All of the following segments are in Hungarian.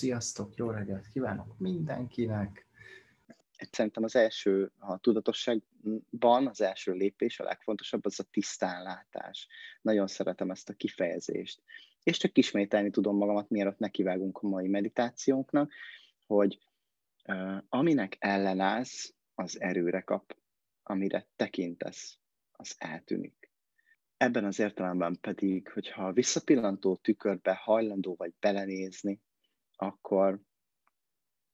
Sziasztok, jó reggelt kívánok mindenkinek! Szerintem az első a tudatosságban az első lépés, a legfontosabb, az a tisztánlátás. Nagyon szeretem ezt a kifejezést. És csak ismételni tudom magamat, mielőtt nekivágunk a mai meditációnknak, hogy uh, aminek ellenállsz, az erőre kap, amire tekintesz, az eltűnik. Ebben az értelemben pedig, hogyha a visszapillantó tükörbe hajlandó vagy belenézni, akkor,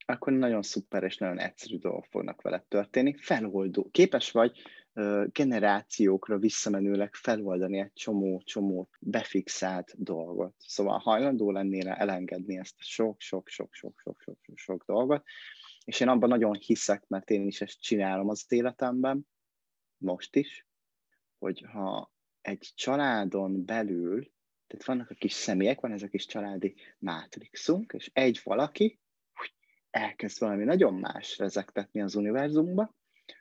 akkor nagyon szuper és nagyon egyszerű dolgok fognak veled történni. Feloldó. Képes vagy generációkra visszamenőleg feloldani egy csomó-csomó befixált dolgot. Szóval hajlandó lennél elengedni ezt a sok-sok-sok-sok-sok-sok dolgot, és én abban nagyon hiszek, mert én is ezt csinálom az életemben, most is, hogy ha egy családon belül tehát vannak a kis személyek, van ez a kis családi mátrixunk, és egy valaki elkezd valami nagyon más rezektetni az univerzumba,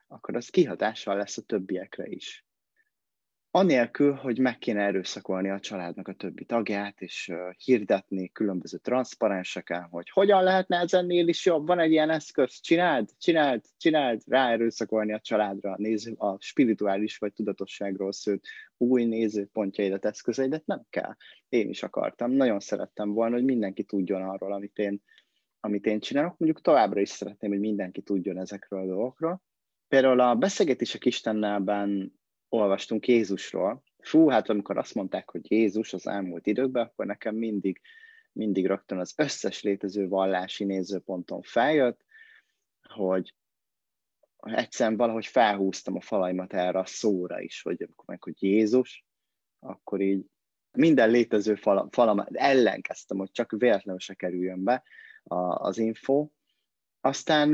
akkor az kihatással lesz a többiekre is anélkül, hogy meg kéne erőszakolni a családnak a többi tagját, és hirdetni különböző transzparenseken, hogy hogyan lehetne ezennél is jobb, van egy ilyen eszköz, csináld, csináld, csináld, ráerőszakolni a családra, néző, a spirituális vagy tudatosságról szőtt új nézőpontjaidat, eszközeidet nem kell. Én is akartam, nagyon szerettem volna, hogy mindenki tudjon arról, amit én, amit én csinálok. Mondjuk továbbra is szeretném, hogy mindenki tudjon ezekről a dolgokról. Például a beszélgetések Istennelben olvastunk Jézusról. Fú, hát amikor azt mondták, hogy Jézus az elmúlt időkben, akkor nekem mindig, mindig rögtön az összes létező vallási nézőponton feljött, hogy egyszerűen valahogy felhúztam a falaimat erre a szóra is, hogy amikor meg, hogy Jézus, akkor így minden létező falam, falam ellenkeztem, hogy csak véletlenül se kerüljön be az info. Aztán,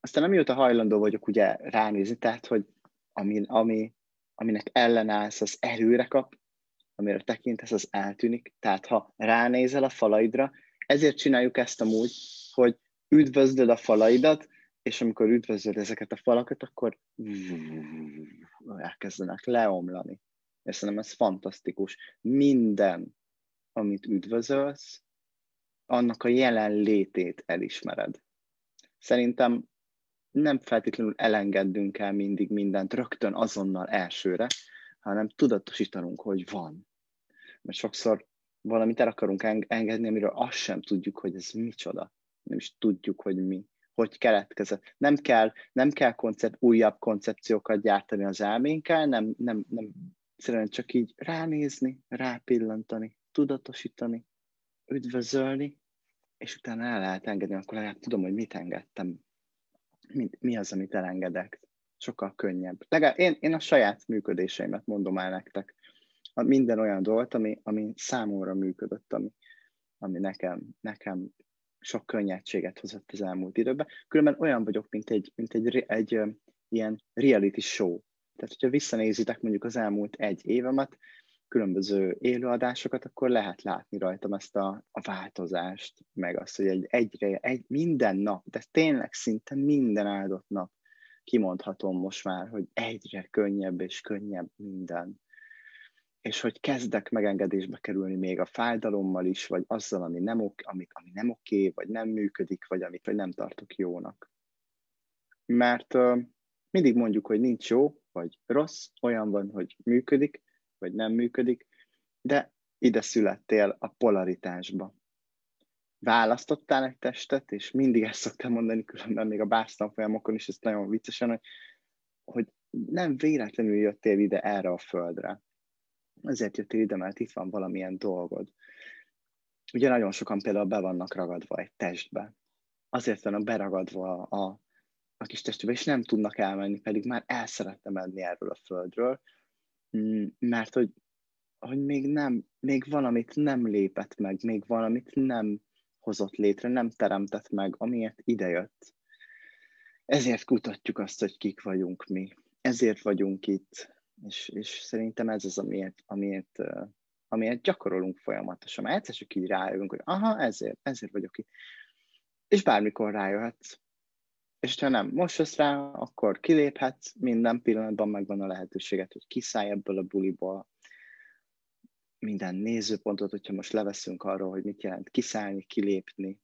aztán nem jött a hajlandó vagyok ugye ránézni, tehát, hogy ami, ami aminek ellenállsz, az erőre kap, amire tekintesz, az eltűnik. Tehát ha ránézel a falaidra, ezért csináljuk ezt amúgy, hogy üdvözlöd a falaidat, és amikor üdvözlöd ezeket a falakat, akkor elkezdenek leomlani. És szerintem ez fantasztikus. Minden, amit üdvözölsz, annak a jelenlétét elismered. Szerintem nem feltétlenül elengedünk el mindig mindent rögtön azonnal elsőre, hanem tudatosítanunk, hogy van. Mert sokszor valamit el akarunk engedni, amiről azt sem tudjuk, hogy ez micsoda. Nem is tudjuk, hogy mi, hogy keletkezett. Nem kell, nem kell koncept, újabb koncepciókat gyártani az elménkkel, nem, nem, nem egyszerűen csak így ránézni, rápillantani, tudatosítani, üdvözölni, és utána el lehet engedni, akkor legalább tudom, hogy mit engedtem mi, mi az, amit elengedek. Sokkal könnyebb. Legalább én, én a saját működéseimet mondom el nektek. Minden olyan dolgot, ami, ami számomra működött, ami, ami nekem, nekem sok könnyedséget hozott az elmúlt időben. Különben olyan vagyok, mint egy, mint egy, egy, egy ilyen reality show. Tehát, hogyha visszanézitek mondjuk az elmúlt egy évemet, különböző élőadásokat, akkor lehet látni rajtam ezt a, a változást, meg azt, hogy egy, egyre, egy, minden nap, de tényleg szinte minden áldott nap kimondhatom most már, hogy egyre könnyebb és könnyebb minden. És hogy kezdek megengedésbe kerülni még a fájdalommal is, vagy azzal, ami nem, ok, amit, ami nem oké, vagy nem működik, vagy amit vagy nem tartok jónak. Mert uh, mindig mondjuk, hogy nincs jó, vagy rossz, olyan van, hogy működik, vagy nem működik, de ide születtél a polaritásba. Választottál egy testet, és mindig ezt szoktam mondani, különben még a básztan folyamokon is, ez nagyon viccesen, hogy, hogy nem véletlenül jöttél ide erre a földre. Ezért jöttél ide, mert itt van valamilyen dolgod. Ugye nagyon sokan például be vannak ragadva egy testbe. Azért vannak beragadva a, a kis testbe, és nem tudnak elmenni, pedig már el szeretne menni erről a földről, mert hogy, hogy még nem, még valamit nem lépett meg, még valamit nem hozott létre, nem teremtett meg, amiért idejött. Ezért kutatjuk azt, hogy kik vagyunk mi. Ezért vagyunk itt, és, és szerintem ez az, amiért, amiért, amiért gyakorolunk folyamatosan. Egyszer csak így rájövünk, hogy aha, ezért, ezért vagyok itt. És bármikor rájöhetsz. És ha nem most jössz rá, akkor kiléphetsz, minden pillanatban megvan a lehetőséget, hogy kiszállj ebből a buliból, minden nézőpontot, hogyha most leveszünk arról, hogy mit jelent kiszállni, kilépni,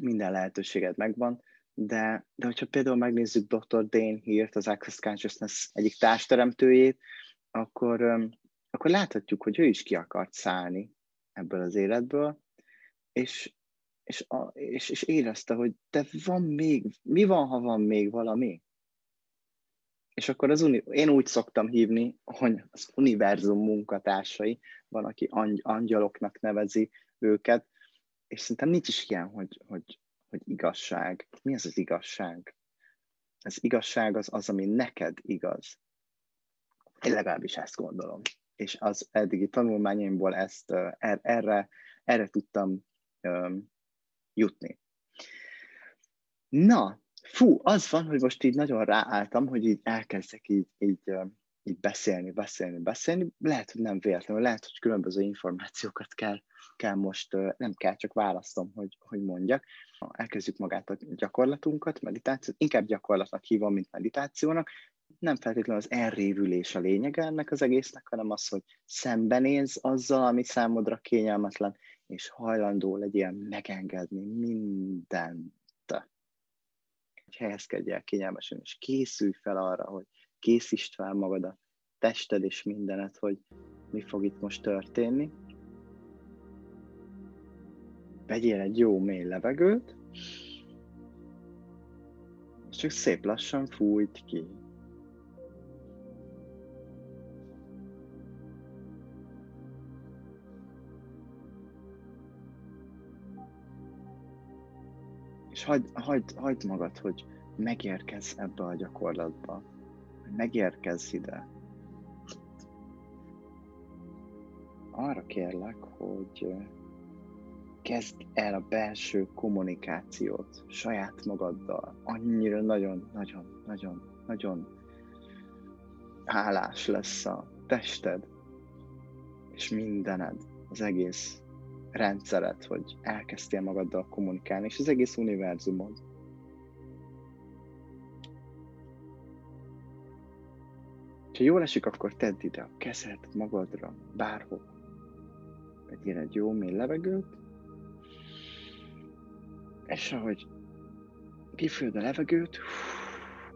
minden lehetőséged megvan, de, de hogyha például megnézzük Dr. Dane Hirt, az Access Consciousness egyik társteremtőjét, akkor, akkor láthatjuk, hogy ő is ki akart szállni ebből az életből, és, és, a, és, és érezte, hogy de van még, mi van, ha van még valami? És akkor az uni- én úgy szoktam hívni, hogy az univerzum munkatársai, van, aki angy- angyaloknak nevezi őket, és szerintem nincs is ilyen, hogy, hogy, hogy igazság. Mi az az igazság? Az igazság az az, ami neked igaz. Én legalábbis ezt gondolom. És az eddigi tanulmányaimból ezt, er, erre, erre tudtam jutni. Na, fú, az van, hogy most így nagyon ráálltam, hogy így elkezdek így, így, így beszélni, beszélni, beszélni. Lehet, hogy nem véletlenül, lehet, hogy különböző információkat kell, kell most, nem kell, csak választom, hogy, hogy mondjak. Elkezdjük magát a gyakorlatunkat, meditációt, inkább gyakorlatnak hívom, mint meditációnak. Nem feltétlenül az elrévülés a lényege ennek az egésznek, hanem az, hogy szembenéz azzal, ami számodra kényelmetlen, és hajlandó legyél megengedni mindent helyezkedj el kényelmesen, és készülj fel arra, hogy készítsd fel magad a tested és mindenet, hogy mi fog itt most történni. Vegyél egy jó mély levegőt, és csak szép lassan fújt ki. És hagyd, hagyd, hagyd magad, hogy megérkezz ebbe a gyakorlatba, hogy megérkezz ide. Arra kérlek, hogy kezd el a belső kommunikációt saját magaddal. Annyira nagyon-nagyon-nagyon-nagyon hálás lesz a tested, és mindened, az egész rendszeret, hogy elkezdtél magaddal kommunikálni, és az egész univerzumod. Ha jól esik, akkor tedd ide a kezed magadra, bárhol. Vegyél egy jó mély levegőt, és ahogy kifőd a levegőt,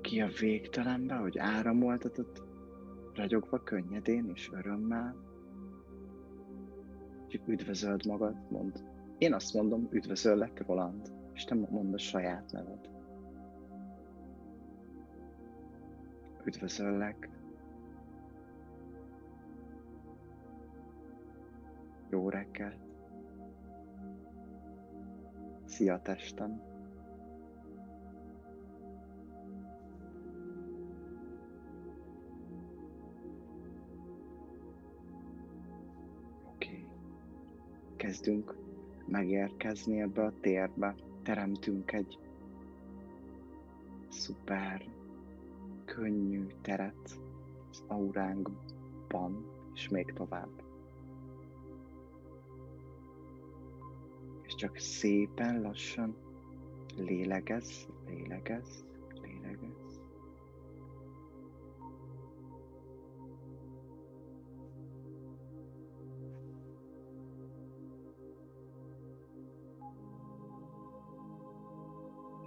ki a végtelenbe, hogy áramoltatott, ragyogva könnyedén és örömmel, csak üdvözöld magad, mond. Én azt mondom, üdvözöllek, Roland, és te mondd a saját neved. Üdvözöllek. Jó reggelt. Szia testem. Kezdünk megérkezni ebbe a térbe, teremtünk egy szuper, könnyű teret az auránkban, és még tovább. És csak szépen lassan lélegez, lélegez.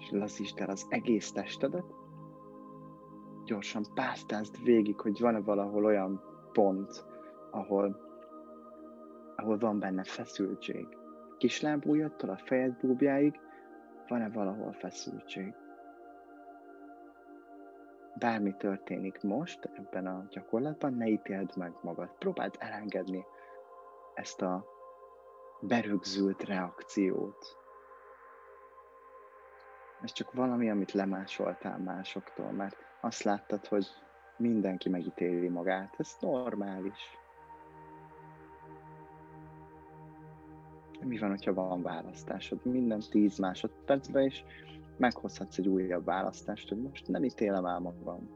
És lazítsd el az egész testedet. Gyorsan pásztázd végig, hogy van-e valahol olyan pont, ahol, ahol van benne feszültség. Kislábújattól a fejed búbjáig van-e valahol feszültség. Bármi történik most ebben a gyakorlatban, ne ítéld meg magad. Próbáld elengedni ezt a berögzült reakciót, ez csak valami, amit lemásoltál másoktól, mert azt láttad, hogy mindenki megítéli magát. Ez normális. Mi van, hogyha van választásod? Minden tíz másodpercben is meghozhatsz egy újabb választást, hogy most nem ítélem el magam.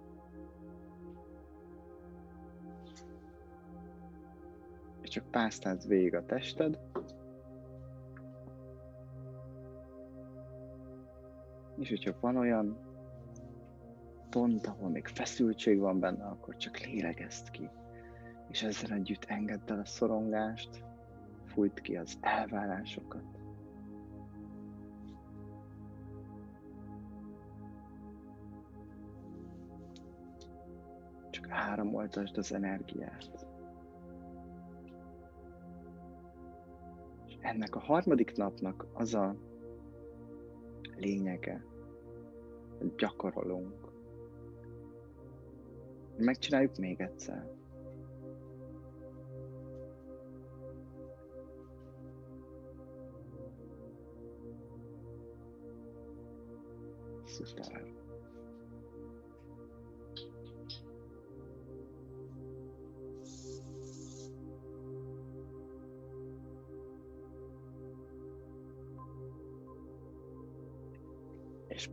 És csak pásztálsz végig a tested, És hogyha van olyan pont, ahol még feszültség van benne, akkor csak lélegezd ki. És ezzel együtt engedd el a szorongást, fújt ki az elvárásokat. Csak áramoltasd az energiát. És ennek a harmadik napnak az a lényege, gyakorolunk. Megcsináljuk még egyszer. Szuper.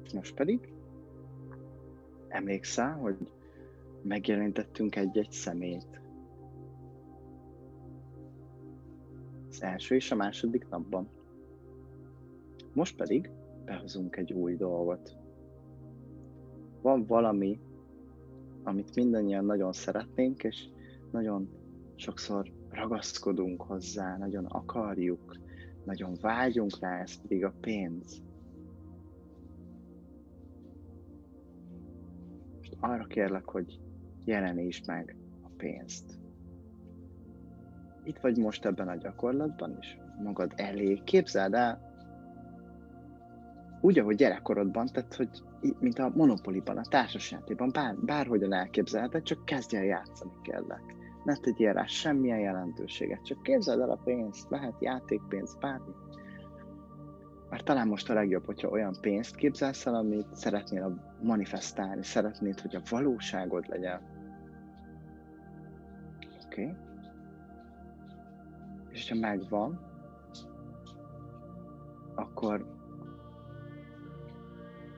És most pedig emlékszel, hogy megjelenítettünk egy-egy szemét. Az első és a második napban. Most pedig behozunk egy új dolgot. Van valami, amit mindannyian nagyon szeretnénk, és nagyon sokszor ragaszkodunk hozzá, nagyon akarjuk, nagyon vágyunk rá, ez pedig a pénz. Arra kérlek, hogy jelenítsd meg a pénzt. Itt vagy most ebben a gyakorlatban, és magad elé képzeld el, úgy, ahogy gyerekkorodban, tehát, hogy mint a monopoliban, a társasjátékban, bár, bárhogyan elképzelheted, csak kezdj el játszani kellek. Ne tegyél rá semmilyen jelentőséget, csak képzeld el a pénzt, lehet játékpénz, bármi. Mert talán most a legjobb, hogyha olyan pénzt képzelsz el, amit szeretnél manifestálni, szeretnéd, hogy a valóságod legyen. Oké? Okay. És ha megvan, akkor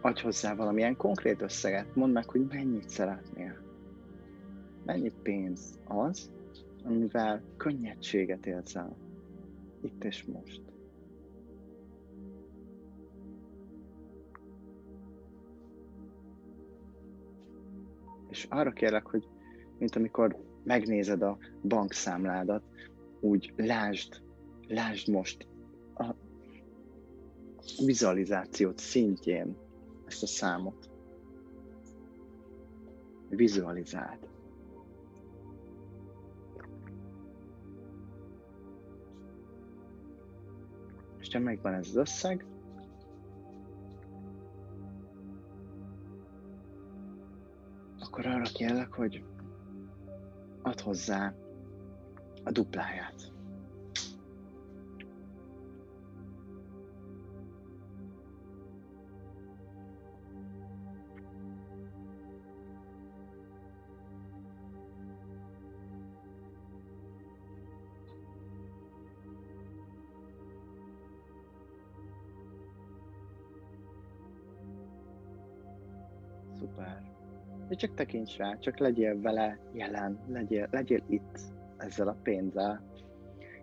adj hozzá valamilyen konkrét összeget, mondd meg, hogy mennyit szeretnél. Mennyi pénz az, amivel könnyedséget érzel itt és most. És arra kérlek, hogy mint amikor megnézed a bankszámládat, úgy lásd, lásd most a vizualizációt szintjén ezt a számot. Vizualizáld. És ha megvan ez az összeg, akkor arra kérlek, hogy add hozzá a dupláját. Csak tekints rá, csak legyél vele jelen, legyél, legyél itt ezzel a pénzzel.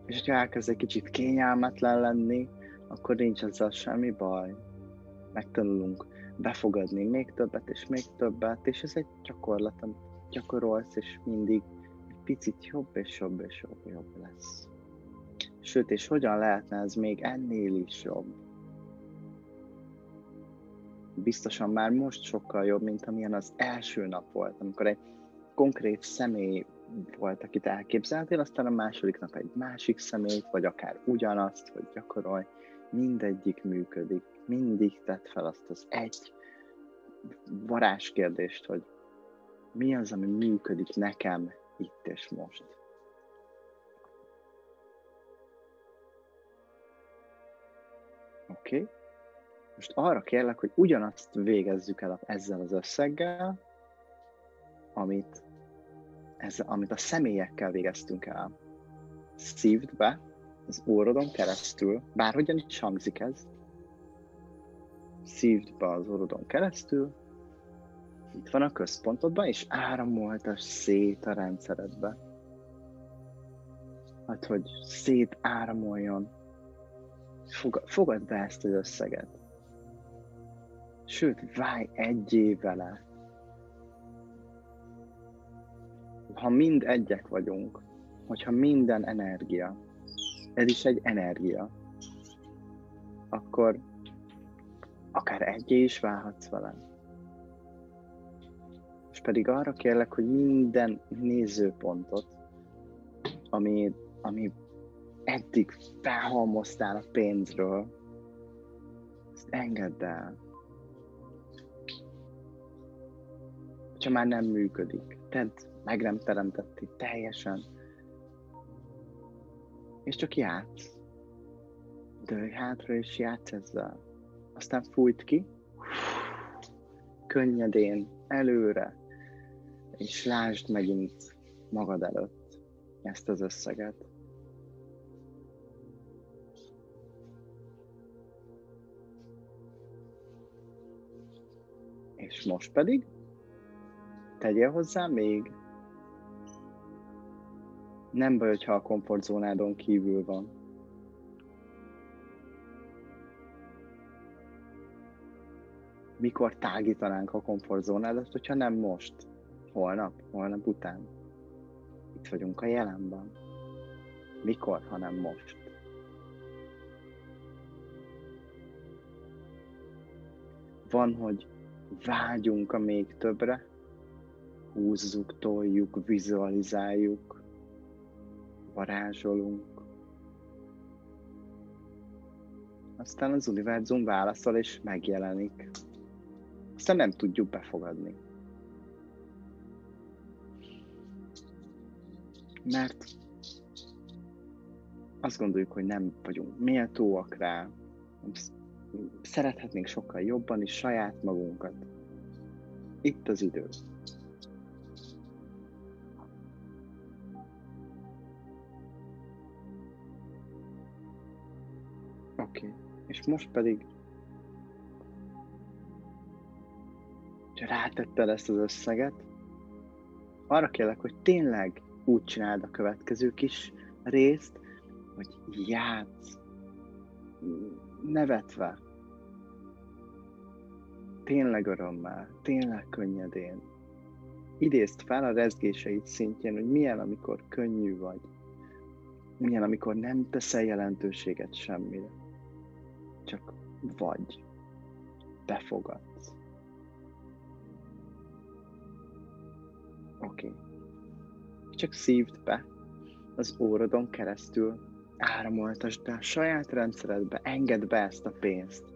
És ha elkezd egy kicsit kényelmetlen lenni, akkor nincs ezzel semmi baj. Megtanulunk befogadni még többet és még többet, és ez egy gyakorlat, amit gyakorolsz, és mindig egy picit jobb és jobb és jobb, jobb lesz. Sőt, és hogyan lehetne ez még ennél is jobb? Biztosan már most sokkal jobb, mint amilyen az első nap volt, amikor egy konkrét személy volt, akit elképzeltél, aztán a második nap egy másik személyt, vagy akár ugyanazt, hogy gyakorolj, mindegyik működik, mindig tett fel azt az egy varázskérdést, hogy mi az, ami működik nekem itt és most. Oké? Okay? Most arra kérlek, hogy ugyanazt végezzük el ezzel az összeggel, amit, ezzel, amit a személyekkel végeztünk el. Szívd be az órodon keresztül, bárhogyan is hangzik ez, szívd be az órodon keresztül, itt van a központodban, és áramoltas szét a rendszeredbe. Hát, hogy szét áramoljon. Fogad be ezt az összeget. Sőt, válj egyé vele. Ha mind egyek vagyunk, hogyha minden energia, ez is egy energia, akkor akár egyé is válhatsz vele. És pedig arra kérlek, hogy minden nézőpontot, ami, ami eddig felhalmoztál a pénzről, ezt engedd el. Ha már nem működik, tedd, meg nem teremtették teljesen, és csak játsz. Dőlj hátra és játsz ezzel. Aztán fújt ki, könnyedén, előre, és lásd megint magad előtt ezt az összeget. És most pedig tegyél hozzá még. Nem baj, hogyha a komfortzónádon kívül van. Mikor tágítanánk a komfortzónádat, hogyha nem most? Holnap? Holnap után? Itt vagyunk a jelenben. Mikor, hanem most? Van, hogy vágyunk a még többre, húzzuk, toljuk, vizualizáljuk, varázsolunk. Aztán az univerzum válaszol és megjelenik. Aztán nem tudjuk befogadni. Mert azt gondoljuk, hogy nem vagyunk méltóak rá, szerethetnénk sokkal jobban is saját magunkat. Itt az idő. Oké, okay. és most pedig ha rátetted ezt az összeget, arra kérlek, hogy tényleg úgy csináld a következő kis részt, hogy játsz, nevetve, tényleg örömmel, tényleg könnyedén. Idézd fel a rezgéseid szintjén, hogy milyen, amikor könnyű vagy. Milyen, amikor nem teszel jelentőséget semmire. Csak vagy. Befogadsz. Oké. Okay. Csak szívd be az órodon keresztül, áramoltasd be a saját rendszeredbe, engedd be ezt a pénzt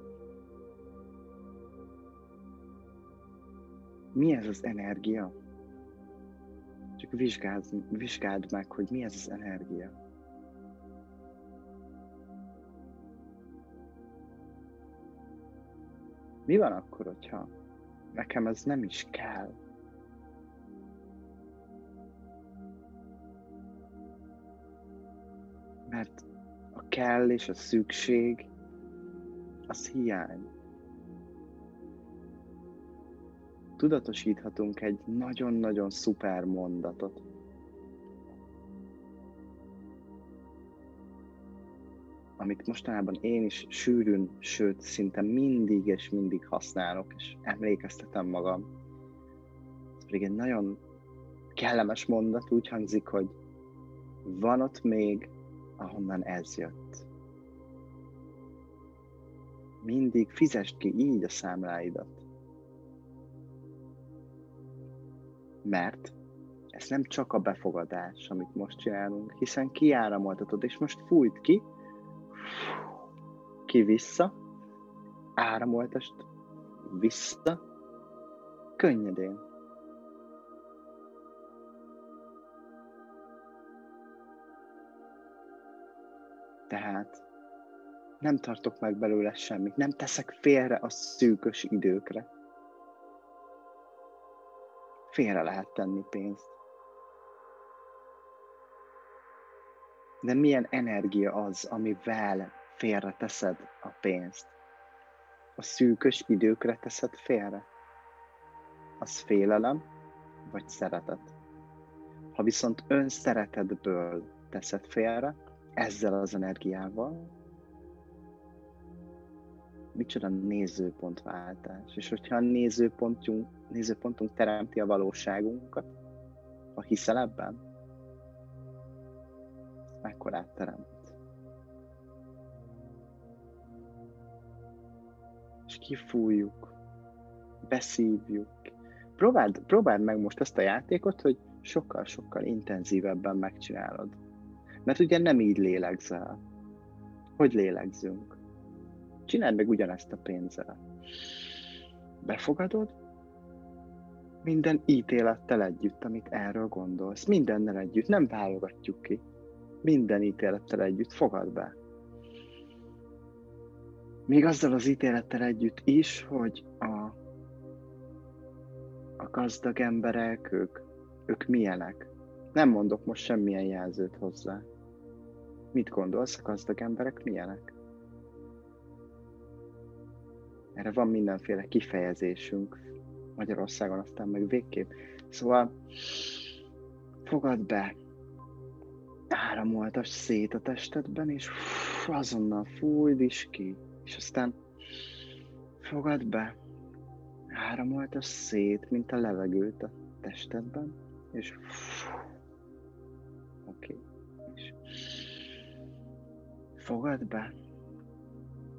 Mi ez az energia? Csak vizsgáld, vizsgáld meg, hogy mi ez az energia. Mi van akkor, hogyha nekem ez nem is kell? Mert a kell és a szükség az hiány. tudatosíthatunk egy nagyon-nagyon szuper mondatot. Amit mostanában én is sűrűn, sőt, szinte mindig és mindig használok, és emlékeztetem magam. Ez pedig egy nagyon kellemes mondat, úgy hangzik, hogy van ott még, ahonnan ez jött. Mindig fizest ki így a számláidat. Mert ez nem csak a befogadás, amit most csinálunk, hiszen kiáramoltatod, és most fújt ki, ki vissza, áramoltast vissza, könnyedén. Tehát nem tartok meg belőle semmit, nem teszek félre a szűkös időkre félre lehet tenni pénzt. De milyen energia az, amivel félre teszed a pénzt? A szűkös időkre teszed félre? Az félelem, vagy szeretet? Ha viszont önszeretedből teszed félre, ezzel az energiával, micsoda nézőpontváltás. És hogyha a nézőpontunk, nézőpontunk teremti a valóságunkat, ha hiszel ebben, mekkorát teremt. És kifújjuk, beszívjuk, próbáld, próbáld meg most ezt a játékot, hogy sokkal-sokkal intenzívebben megcsinálod. Mert ugye nem így lélegzel. Hogy lélegzünk? Csináld meg ugyanezt a pénzzel. Befogadod, minden ítélettel együtt, amit erről gondolsz, mindennel együtt, nem válogatjuk ki. Minden ítélettel együtt fogad be. Még azzal az ítélettel együtt is, hogy a, a gazdag emberek, ők, ők milyenek. Nem mondok most semmilyen jelzőt hozzá. Mit gondolsz, a gazdag emberek milyenek? Erre van mindenféle kifejezésünk Magyarországon, aztán meg végképp. Szóval fogad be, áramoltas szét a testedben, és azonnal fújd is ki, és aztán fogad be, áramoltas szét, mint a levegőt a testedben, és oké, okay. és fogad be,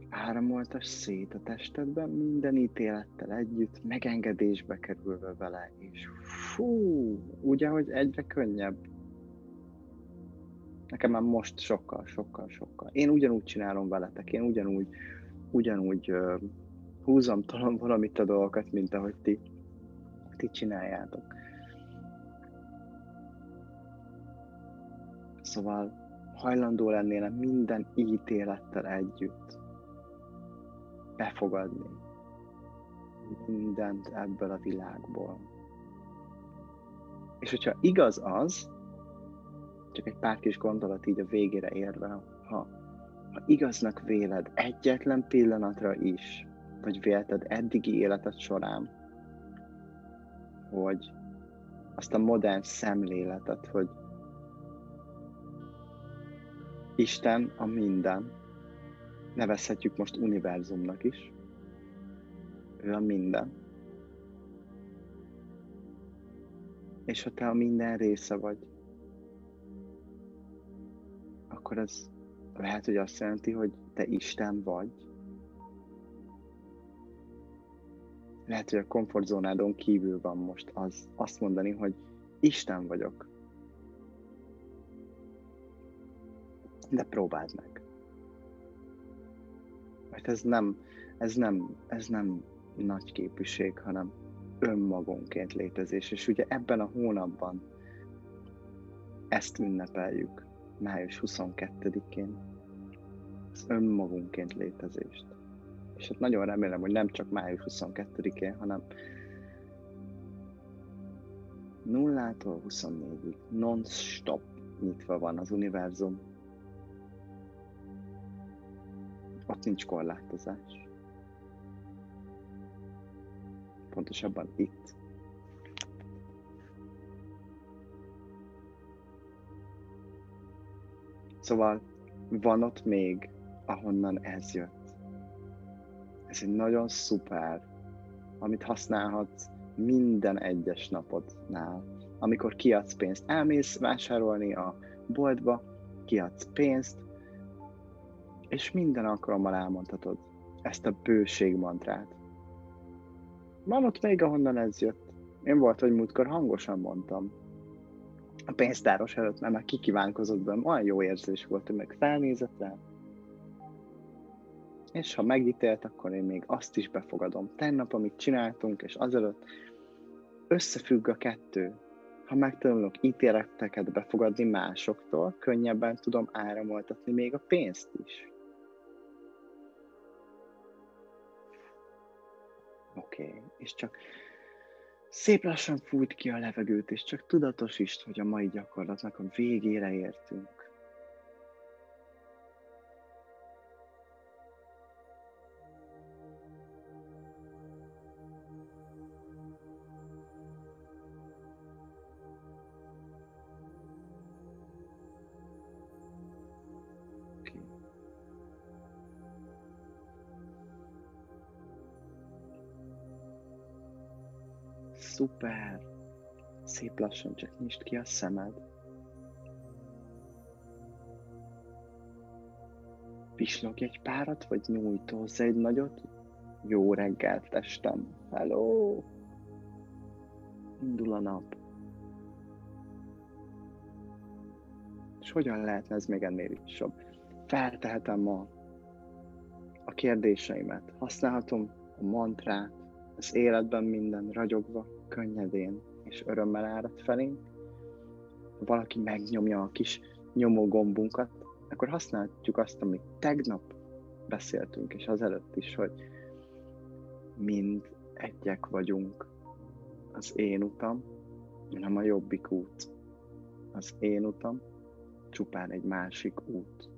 áramoltas szét a testedben, minden ítélettel együtt, megengedésbe kerülve vele, és fú, ugye, hogy egyre könnyebb. Nekem már most sokkal, sokkal, sokkal. Én ugyanúgy csinálom veletek, én ugyanúgy, ugyanúgy uh, húzom talán valamit a dolgokat, mint ahogy ti, ti csináljátok. Szóval hajlandó lennél minden ítélettel együtt befogadni mindent ebből a világból. És hogyha igaz az, csak egy pár kis gondolat így a végére érve, ha, ha igaznak véled egyetlen pillanatra is, vagy vélted eddigi életed során, hogy azt a modern szemléletet, hogy Isten a minden, nevezhetjük most univerzumnak is. Ő a minden. És ha te a minden része vagy, akkor ez lehet, hogy azt jelenti, hogy te Isten vagy. Lehet, hogy a komfortzónádon kívül van most az, azt mondani, hogy Isten vagyok. De próbáld meg. Mert ez nem, ez nem, ez nem nagy képűség, hanem önmagunkként létezés. És ugye ebben a hónapban ezt ünnepeljük, május 22-én, az önmagunkként létezést. És hát nagyon remélem, hogy nem csak május 22-én, hanem 0-tól 24-ig non-stop nyitva van az univerzum, ott nincs korlátozás. Pontosabban itt. Szóval van ott még, ahonnan ez jött. Ez egy nagyon szuper, amit használhatsz minden egyes napodnál. Amikor kiadsz pénzt, elmész vásárolni a boltba, kiadsz pénzt, és minden alkalommal elmondhatod ezt a bőség mantrát. Van ott még, ahonnan ez jött. Én volt, hogy múltkor hangosan mondtam. A pénztáros előtt, mert már kikívánkozott bennem, olyan jó érzés volt, hogy meg felnézett rá. És ha megítélt, akkor én még azt is befogadom. Tegnap, amit csináltunk, és azelőtt összefügg a kettő. Ha megtanulok ítéleteket befogadni másoktól, könnyebben tudom áramoltatni még a pénzt is. Oké, okay. és csak szép lassan fújt ki a levegőt, és csak tudatosítsd, hogy a mai gyakorlatnak a végére értünk. Szuper! Szép lassan csak nyisd ki a szemed. Pislog egy párat, vagy nyújtózz egy nagyot? Jó reggelt, testem! Hello! indul a nap. És hogyan lehetne ez még ennél is jobb? Feltehetem ma a kérdéseimet, használhatom a mantrát, az életben minden ragyogva, könnyedén és örömmel árad felénk. Valaki megnyomja a kis nyomógombunkat, akkor használhatjuk azt, amit tegnap beszéltünk, és az előtt is, hogy mind egyek vagyunk. Az én utam, nem a jobbik út. Az én utam, csupán egy másik út.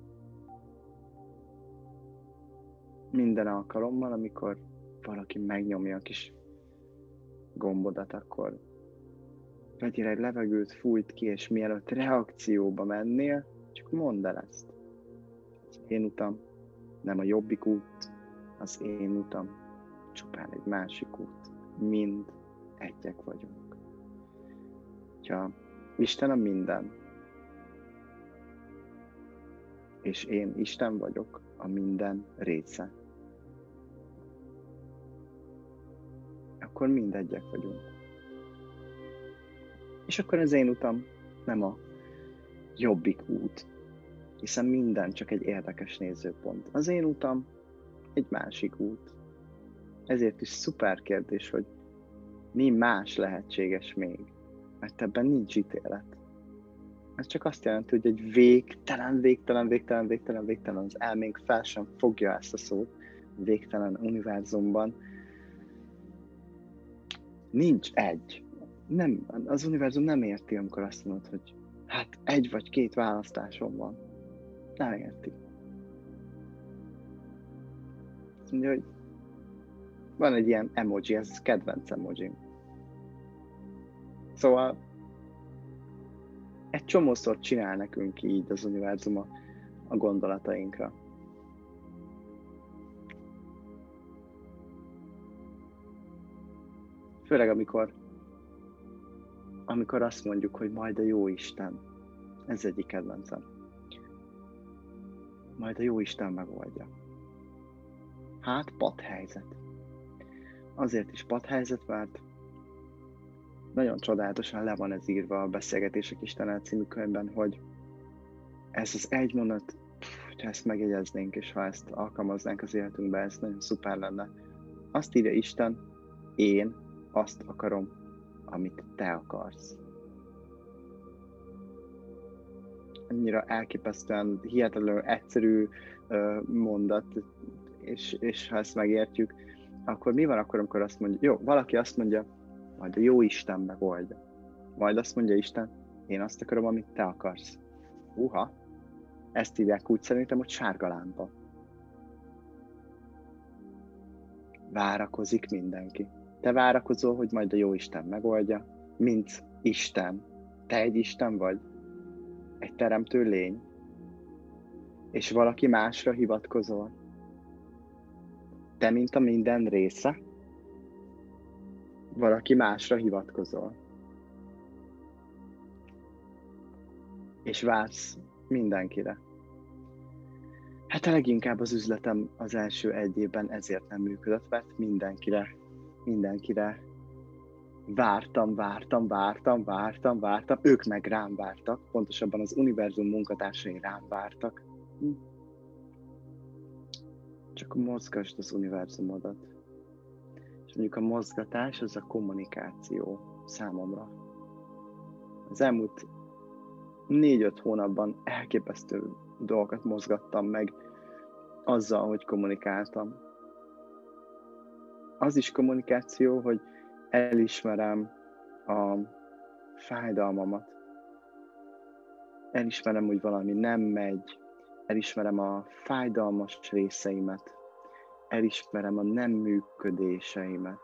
Minden alkalommal, amikor valaki megnyomja a kis gombodat, akkor vegyél egy levegőt, fújt ki, és mielőtt reakcióba mennél, csak mondd el ezt. Az én utam, nem a jobbik út, az én utam, csupán egy másik út. Mind egyek vagyunk. Ha Isten a minden, és én Isten vagyok a minden része. Akkor mind egyek vagyunk. És akkor az én utam nem a jobbik út, hiszen minden csak egy érdekes nézőpont. Az én utam egy másik út. Ezért is szuper kérdés, hogy mi más lehetséges még, mert ebben nincs ítélet. Ez csak azt jelenti, hogy egy végtelen, végtelen, végtelen, végtelen, végtelen, az elménk fel sem fogja ezt a szót, végtelen univerzumban. Nincs egy. Nem, az univerzum nem érti, amikor azt mondod, hogy hát egy vagy két választásom van. Nem érti. Azt mondja, hogy van egy ilyen emoji, ez kedvenc emoji. Szóval egy csomószor csinál nekünk így az univerzum a, gondolatainkra. Főleg amikor, amikor azt mondjuk, hogy majd a jó Isten. Ez egyik kedvencem. Majd a jó Isten megoldja. Hát, padhelyzet. Azért is padhelyzet, mert nagyon csodálatosan le van ez írva a Beszélgetések Isten című könyvben, hogy ez az egy mondat, ha ezt megjegyeznénk, és ha ezt alkalmaznánk az életünkbe, ez nagyon szuper lenne. Azt írja Isten, én azt akarom, amit te akarsz. Annyira elképesztően, hihetetlenül egyszerű mondat, és, és ha ezt megértjük, akkor mi van akkor, amikor azt mondja, jó, valaki azt mondja, majd a jó Isten megoldja. Majd azt mondja Isten, én azt akarom, amit te akarsz. Uha, ezt hívják úgy szerintem, hogy sárga lámpa. Várakozik mindenki. Te várakozol, hogy majd a jó Isten megoldja, mint Isten. Te egy Isten vagy, egy teremtő lény, és valaki másra hivatkozol. Te, mint a minden része, valaki másra hivatkozol. És vársz mindenkire. Hát a leginkább az üzletem az első egy évben ezért nem működött, mert mindenkire, mindenkire vártam, vártam, vártam, vártam, vártam, ők meg rám vártak, pontosabban az univerzum munkatársai rám vártak. Hm. Csak mozgasd az univerzumodat mondjuk a mozgatás, az a kommunikáció számomra. Az elmúlt négy-öt hónapban elképesztő dolgokat mozgattam meg azzal, hogy kommunikáltam. Az is kommunikáció, hogy elismerem a fájdalmamat. Elismerem, hogy valami nem megy. Elismerem a fájdalmas részeimet elismerem a nem működéseimet.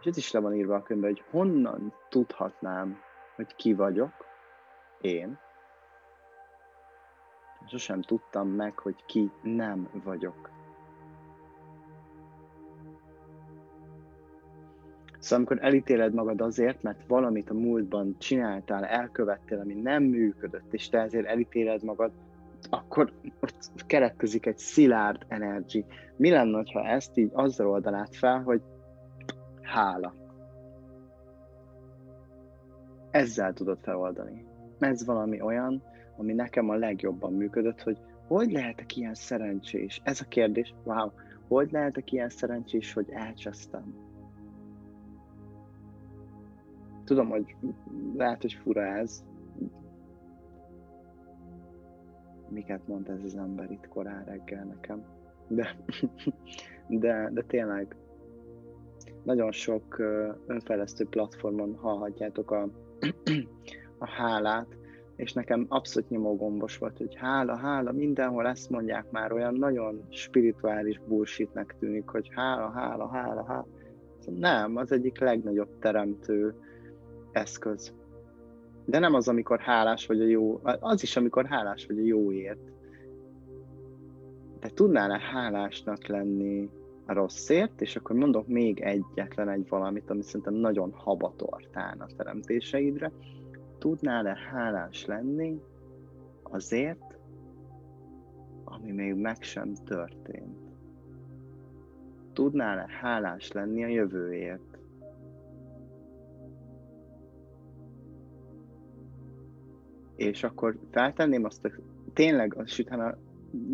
És ez is le van írva a könyvben, hogy honnan tudhatnám, hogy ki vagyok, én. Sosem tudtam meg, hogy ki nem vagyok. Szóval amikor elítéled magad azért, mert valamit a múltban csináltál, elkövettél, ami nem működött, és te ezért elítéled magad, akkor ott keletkezik egy szilárd energy. Mi lenne, ha ezt így azzal oldanád fel, hogy hála. ezzel tudod feloldani. Ez valami olyan, ami nekem a legjobban működött, hogy hogy lehetek ilyen szerencsés? Ez a kérdés, wow, hogy lehetek ilyen szerencsés, hogy elcsesztem? Tudom, hogy lehet, hogy fura ez. Miket mond ez az ember itt korán reggel nekem. De, de, de tényleg nagyon sok önfejlesztő platformon hallhatjátok a, a hálát, és nekem abszolút nyomógombos volt, hogy hála, hála, mindenhol ezt mondják már, olyan nagyon spirituális bullshitnek tűnik, hogy hála, hála, hála, hála. Nem, az egyik legnagyobb teremtő eszköz. De nem az, amikor hálás vagy a jó, az is, amikor hálás vagy a jóért. De tudnál-e hálásnak lenni a rosszért, és akkor mondok még egyetlen egy valamit, ami szerintem nagyon habatortán a teremtéseidre, tudnál-e hálás lenni azért, ami még meg sem történt? Tudnál-e hálás lenni a jövőért? És akkor feltenném azt, hogy tényleg, az utána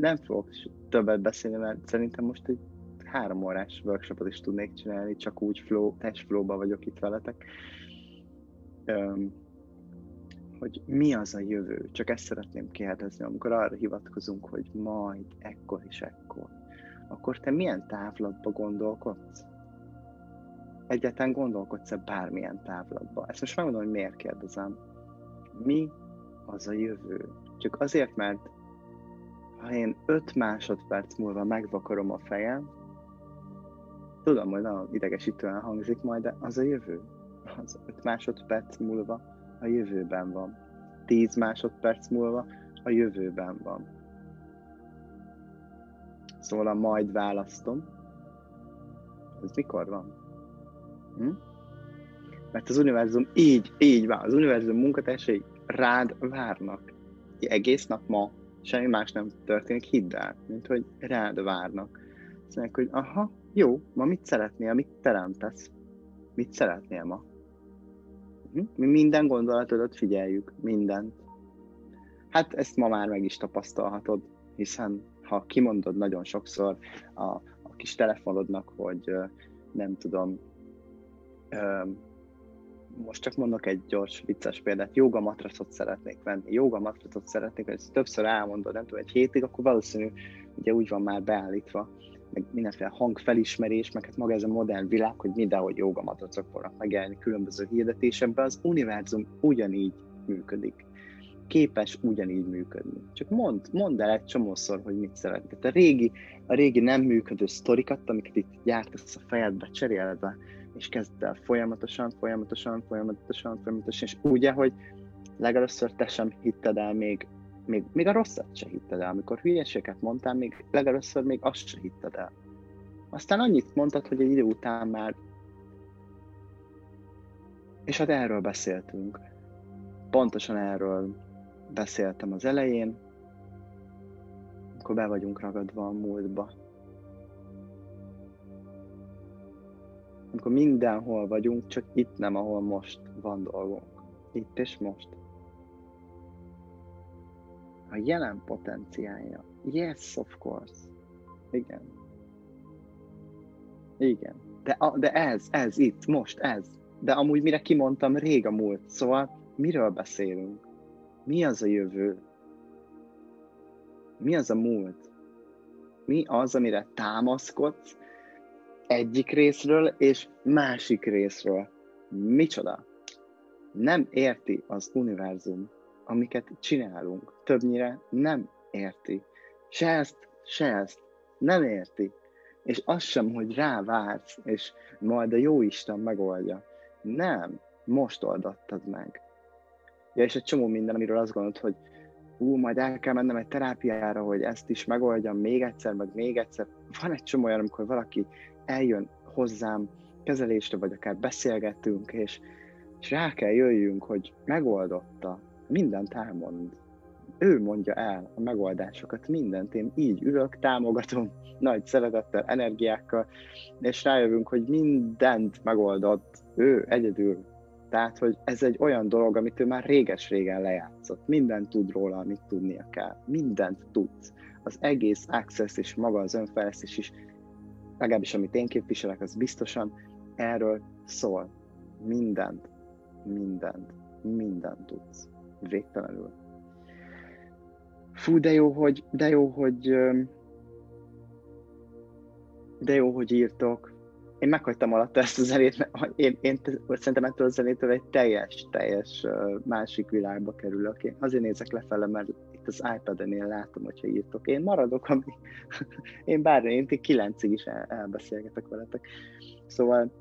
nem fogok többet beszélni, mert szerintem most egy három órás workshopot is tudnék csinálni, csak úgy flow, test flow-ba vagyok itt veletek hogy mi az a jövő. Csak ezt szeretném kérdezni, amikor arra hivatkozunk, hogy majd, ekkor és ekkor. Akkor te milyen távlatba gondolkodsz? Egyáltalán gondolkodsz-e bármilyen távlatba? Ezt most megmondom, hogy miért kérdezem. Mi az a jövő? Csak azért, mert ha én 5 másodperc múlva megvakarom a fejem, tudom, hogy nagyon idegesítően hangzik majd, de az a jövő. Az 5 másodperc múlva a jövőben van. 10 másodperc múlva a jövőben van. Szóval a majd választom. Ez mikor van? Hm? Mert az univerzum így, így van. Az univerzum munkatársai rád várnak. Egész nap ma semmi más nem történik, hidd el, mint hogy rád várnak. Azt hogy aha, jó, ma mit szeretnél, mit teremtesz? Mit szeretnél ma? Mhm. Mi minden gondolatodat figyeljük, mindent. Hát ezt ma már meg is tapasztalhatod, hiszen ha kimondod nagyon sokszor a, a kis telefonodnak, hogy nem tudom, most csak mondok egy gyors vicces példát, joga matracot szeretnék venni, joga matracot szeretnék, hogy ezt többször elmondod, nem tudom, egy hétig, akkor valószínű, ugye úgy van már beállítva, meg mindenféle hangfelismerés, meg hát maga ez a modern világ, hogy mindenhogy jogamatracok fognak megjelenni különböző hirdetésekben, az univerzum ugyanígy működik. Képes ugyanígy működni. Csak mond, mondd el egy csomószor, hogy mit szeretnél. A régi, a régi nem működő sztorikat, amiket itt gyártasz a fejedbe, cserélve, és kezd el folyamatosan, folyamatosan, folyamatosan, folyamatosan, és úgy, hogy legelőször te sem hitted el még még, még a rosszat se hitted el. Amikor hülyeséget mondtál, még legelőször még azt se hitted el. Aztán annyit mondtad, hogy egy idő után már... És hát erről beszéltünk. Pontosan erről beszéltem az elején, amikor be vagyunk ragadva a múltba. Amikor mindenhol vagyunk, csak itt nem, ahol most van dolgunk. Itt és most a jelen potenciálja. Yes, of course. Igen. Igen. De, a, de ez, ez itt, most, ez. De amúgy mire kimondtam, rég a múlt. Szóval miről beszélünk? Mi az a jövő? Mi az a múlt? Mi az, amire támaszkodsz egyik részről és másik részről? Micsoda? Nem érti az univerzum amiket csinálunk, többnyire nem érti. Se ezt, se ezt. Nem érti. És az sem, hogy rávársz, és majd a jó Isten megoldja. Nem, most oldottad meg. Ja, és egy csomó minden, amiről azt gondolod, hogy ú, majd el kell mennem egy terápiára, hogy ezt is megoldjam még egyszer, meg még egyszer. Van egy csomó olyan, amikor valaki eljön hozzám kezelésre, vagy akár beszélgetünk, és, és rá kell jöjjünk, hogy megoldotta, mindent elmond. Ő mondja el a megoldásokat, mindent. Én így ülök, támogatom, nagy szeretettel, energiákkal, és rájövünk, hogy mindent megoldott ő egyedül. Tehát, hogy ez egy olyan dolog, amit ő már réges-régen lejátszott. Mindent tud róla, amit tudnia kell. Mindent tudsz. Az egész Access és maga az önfejlesztés is, legalábbis amit én képviselek, az biztosan erről szól. Mindent, mindent, mindent tudsz. Végtelenül. Fú, de jó, hogy, de jó, hogy de jó, hogy írtok. Én meghagytam alatt ezt a zenét, mert én, én szerintem ettől a zenétől egy teljes, teljes másik világba kerülök. Én azért nézek lefele, mert itt az iPad-en látom, hogyha írtok. Én maradok, ami... én bár én kilencig is el, elbeszélgetek veletek. Szóval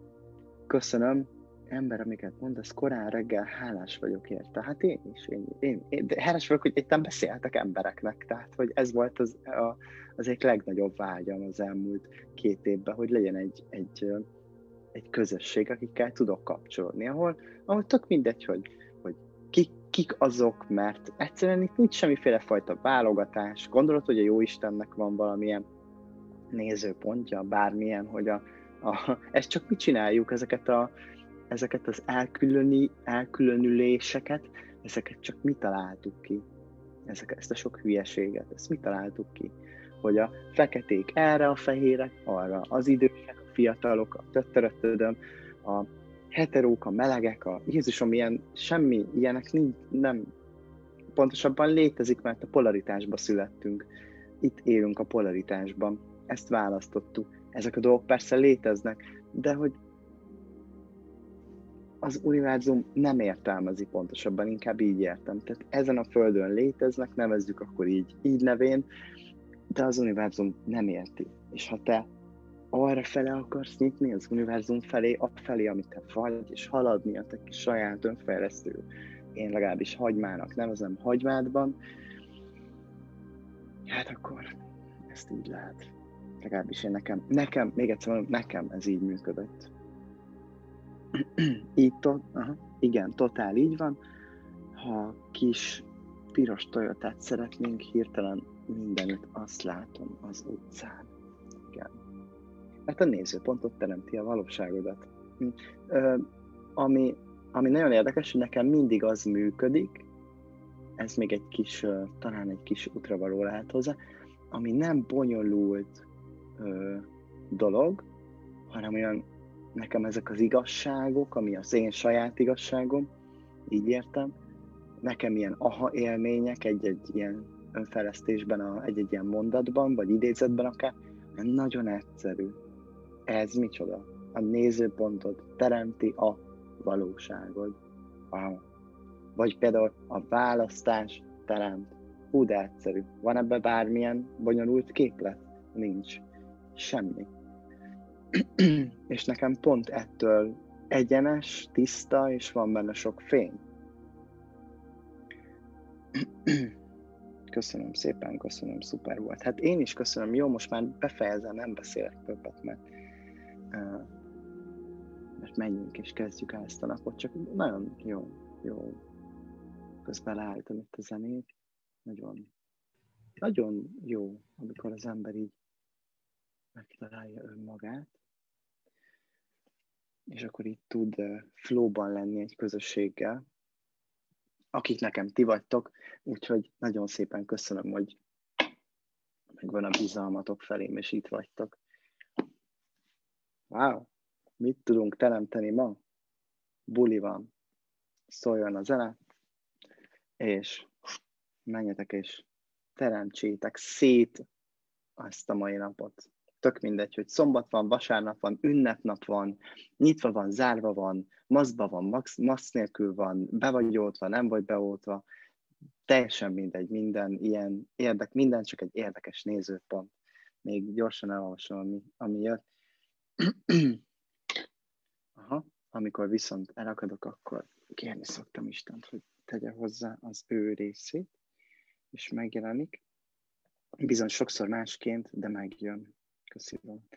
köszönöm, ember, amiket mondasz, korán reggel hálás vagyok érte. Hát én is, én, én, én de hálás vagyok, hogy itt beszéltek embereknek, tehát hogy ez volt az, a, az egyik legnagyobb vágyam az elmúlt két évben, hogy legyen egy, egy, egy közösség, akikkel tudok kapcsolódni, ahol, ahol tök mindegy, hogy, hogy kik, kik azok, mert egyszerűen itt nincs semmiféle fajta válogatás. Gondolod, hogy a jó Istennek van valamilyen nézőpontja, bármilyen, hogy a, a, ezt csak mi csináljuk, ezeket a, ezeket az elkülöni, elkülönüléseket, ezeket csak mi találtuk ki. Ezek, ezt a sok hülyeséget, ezt mi találtuk ki. Hogy a feketék erre, a fehérek arra, az idősek, a fiatalok, a töttörötödöm, a heterók, a melegek, a Jézusom, ilyen, semmi ilyenek nincs, nem, pontosabban létezik, mert a polaritásba születtünk. Itt élünk a polaritásban. Ezt választottuk. Ezek a dolgok persze léteznek, de hogy az univerzum nem értelmezi pontosabban, inkább így értem. Tehát ezen a földön léteznek, nevezzük akkor így, így nevén, de az univerzum nem érti. És ha te arra fele akarsz nyitni, az univerzum felé, a felé, amit te vagy, és haladni a te kis saját önfejlesztő, én legalábbis hagymának nevezem hagymádban, hát akkor ezt így lehet. Legalábbis én nekem, nekem, még egyszer mondom, nekem ez így működött. így, to, aha, igen, totál így van. Ha kis piros Toyotát szeretnénk, hirtelen mindenütt azt látom az utcán. Mert a nézőpontot teremti a valóságodat. Hm. Ami, ami nagyon érdekes, hogy nekem mindig az működik, ez még egy kis, talán egy kis útravaló lehet hozzá, ami nem bonyolult ö, dolog, hanem olyan nekem ezek az igazságok, ami az én saját igazságom, így értem, nekem ilyen aha élmények egy-egy ilyen önfejlesztésben, egy-egy ilyen mondatban, vagy idézetben akár, nagyon egyszerű. Ez micsoda? A nézőpontod teremti a valóságod. Wow. Vagy például a választás teremt. Hú, de egyszerű. Van ebbe bármilyen bonyolult képlet? Nincs. Semmi. és nekem pont ettől egyenes, tiszta, és van benne sok fény. Köszönöm szépen, köszönöm, szuper volt. Hát én is köszönöm, jó, most már befejezem, nem beszélek többet, mert, mert menjünk és kezdjük el ezt a napot, csak nagyon jó, jó. Közben leállítom itt a zenét, nagyon, nagyon jó, amikor az ember így megtalálja önmagát, és akkor itt tud flóban lenni egy közösséggel, akik nekem ti vagytok, úgyhogy nagyon szépen köszönöm, hogy megvan a bizalmatok felém, és itt vagytok. Wow, mit tudunk teremteni ma? Buli van, szóljon a zene, és menjetek és teremtsétek szét azt a mai napot tök mindegy, hogy szombat van, vasárnap van, ünnepnap van, nyitva van, zárva van, maszkba van, max, maszk nélkül van, be vagy oltva, nem vagy beoltva, teljesen mindegy, minden ilyen érdek, minden csak egy érdekes nézőpont. Még gyorsan elolvasom, ami, ami jött. Aha, amikor viszont elakadok, akkor kérni szoktam Istent, hogy tegye hozzá az ő részét, és megjelenik. Bizony sokszor másként, de megjön. Köszönöm.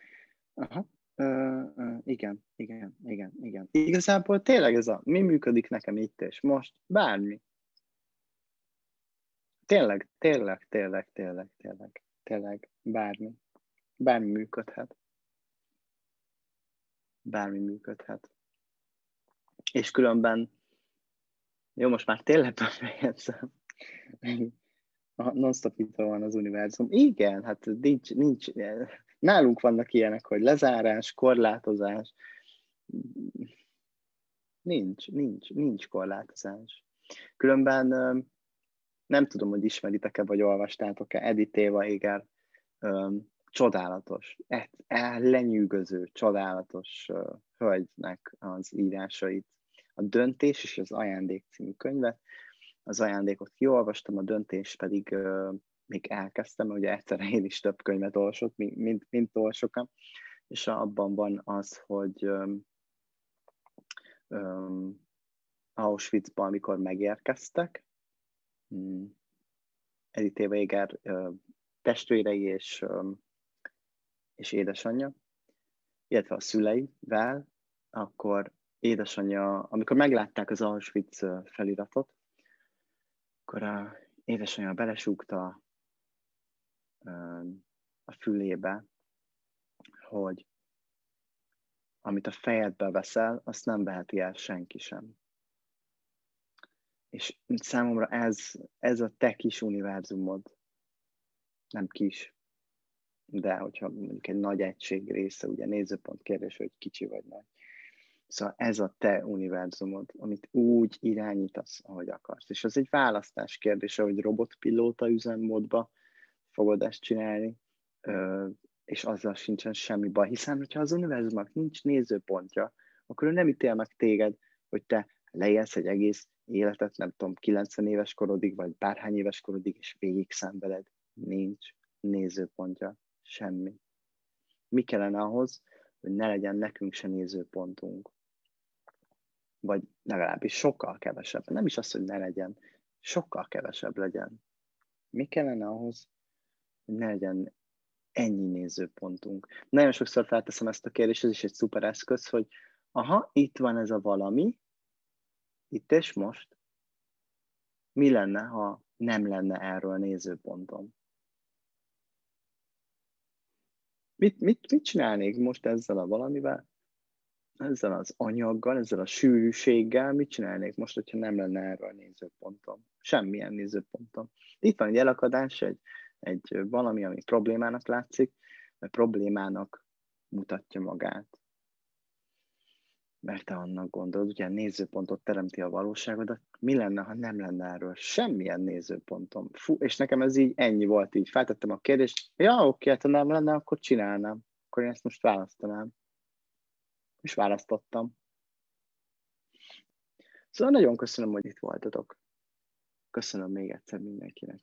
Aha. Uh, uh, igen, igen, igen, igen. Igazából tényleg ez a, mi működik nekem itt és most? Bármi. Tényleg, tényleg, tényleg, tényleg, tényleg, tényleg, bármi. Bármi működhet. Bármi működhet. És különben, jó, most már tényleg befejezem. Non-stop itt van az univerzum. Igen, hát nincs, nincs, nálunk vannak ilyenek, hogy lezárás, korlátozás. Nincs, nincs, nincs korlátozás. Különben nem tudom, hogy ismeritek-e, vagy olvastátok-e Edith Eva Eger csodálatos, e, e, lenyűgöző, csodálatos hölgynek az írásait. A Döntés és az Ajándék című könyvet. Az ajándékot kiolvastam, a döntés pedig uh, még elkezdtem, ugye egyszer én is több könyvet olvasott, mint, mint, mint olvasokam, és abban van az, hogy um, um, Auschwitzban, amikor megérkeztek, um, Edith Weger uh, testvérei és um, és édesanyja, illetve a szüleivel, akkor édesanyja, amikor meglátták az Auschwitz feliratot, akkor a édesanyja belesúgta a fülébe, hogy amit a fejedbe veszel, azt nem veheti el senki sem. És számomra ez, ez a te kis univerzumod, nem kis, de hogyha mondjuk egy nagy egység része, ugye nézőpont kérdés, hogy kicsi vagy nagy. Szóval ez a te univerzumod, amit úgy irányítasz, ahogy akarsz. És az egy választás kérdése, hogy robotpilóta üzemmódba fogod ezt csinálni, és azzal sincsen semmi baj. Hiszen, hogyha az univerzumnak nincs nézőpontja, akkor ő nem ítél meg téged, hogy te lejelsz egy egész életet, nem tudom, 90 éves korodig, vagy bárhány éves korodig, és végig szenveded. Nincs nézőpontja. Semmi. Mi kellene ahhoz, hogy ne legyen nekünk se nézőpontunk? Vagy legalábbis sokkal kevesebb. Nem is az, hogy ne legyen, sokkal kevesebb legyen. Mi kellene ahhoz, hogy ne legyen ennyi nézőpontunk? Nagyon sokszor felteszem ezt a kérdést, ez is egy szuper eszköz, hogy aha, itt van ez a valami, itt és most, mi lenne, ha nem lenne erről nézőpontom? Mit, mit, mit csinálnék most ezzel a valamivel? Ezzel az anyaggal, ezzel a sűrűséggel, mit csinálnék most, hogyha nem lenne erről nézőpontom? Semmilyen nézőpontom. Itt van egy elakadás, egy, egy valami, ami problémának látszik, mert problémának mutatja magát mert te annak gondolod, ugye nézőpontot teremti a valóságodat, mi lenne, ha nem lenne erről semmilyen nézőpontom? Fú, és nekem ez így ennyi volt, így feltettem a kérdést, ja, oké, hát ha nem lenne, akkor csinálnám. Akkor én ezt most választanám. És választottam. Szóval nagyon köszönöm, hogy itt voltatok. Köszönöm még egyszer mindenkinek.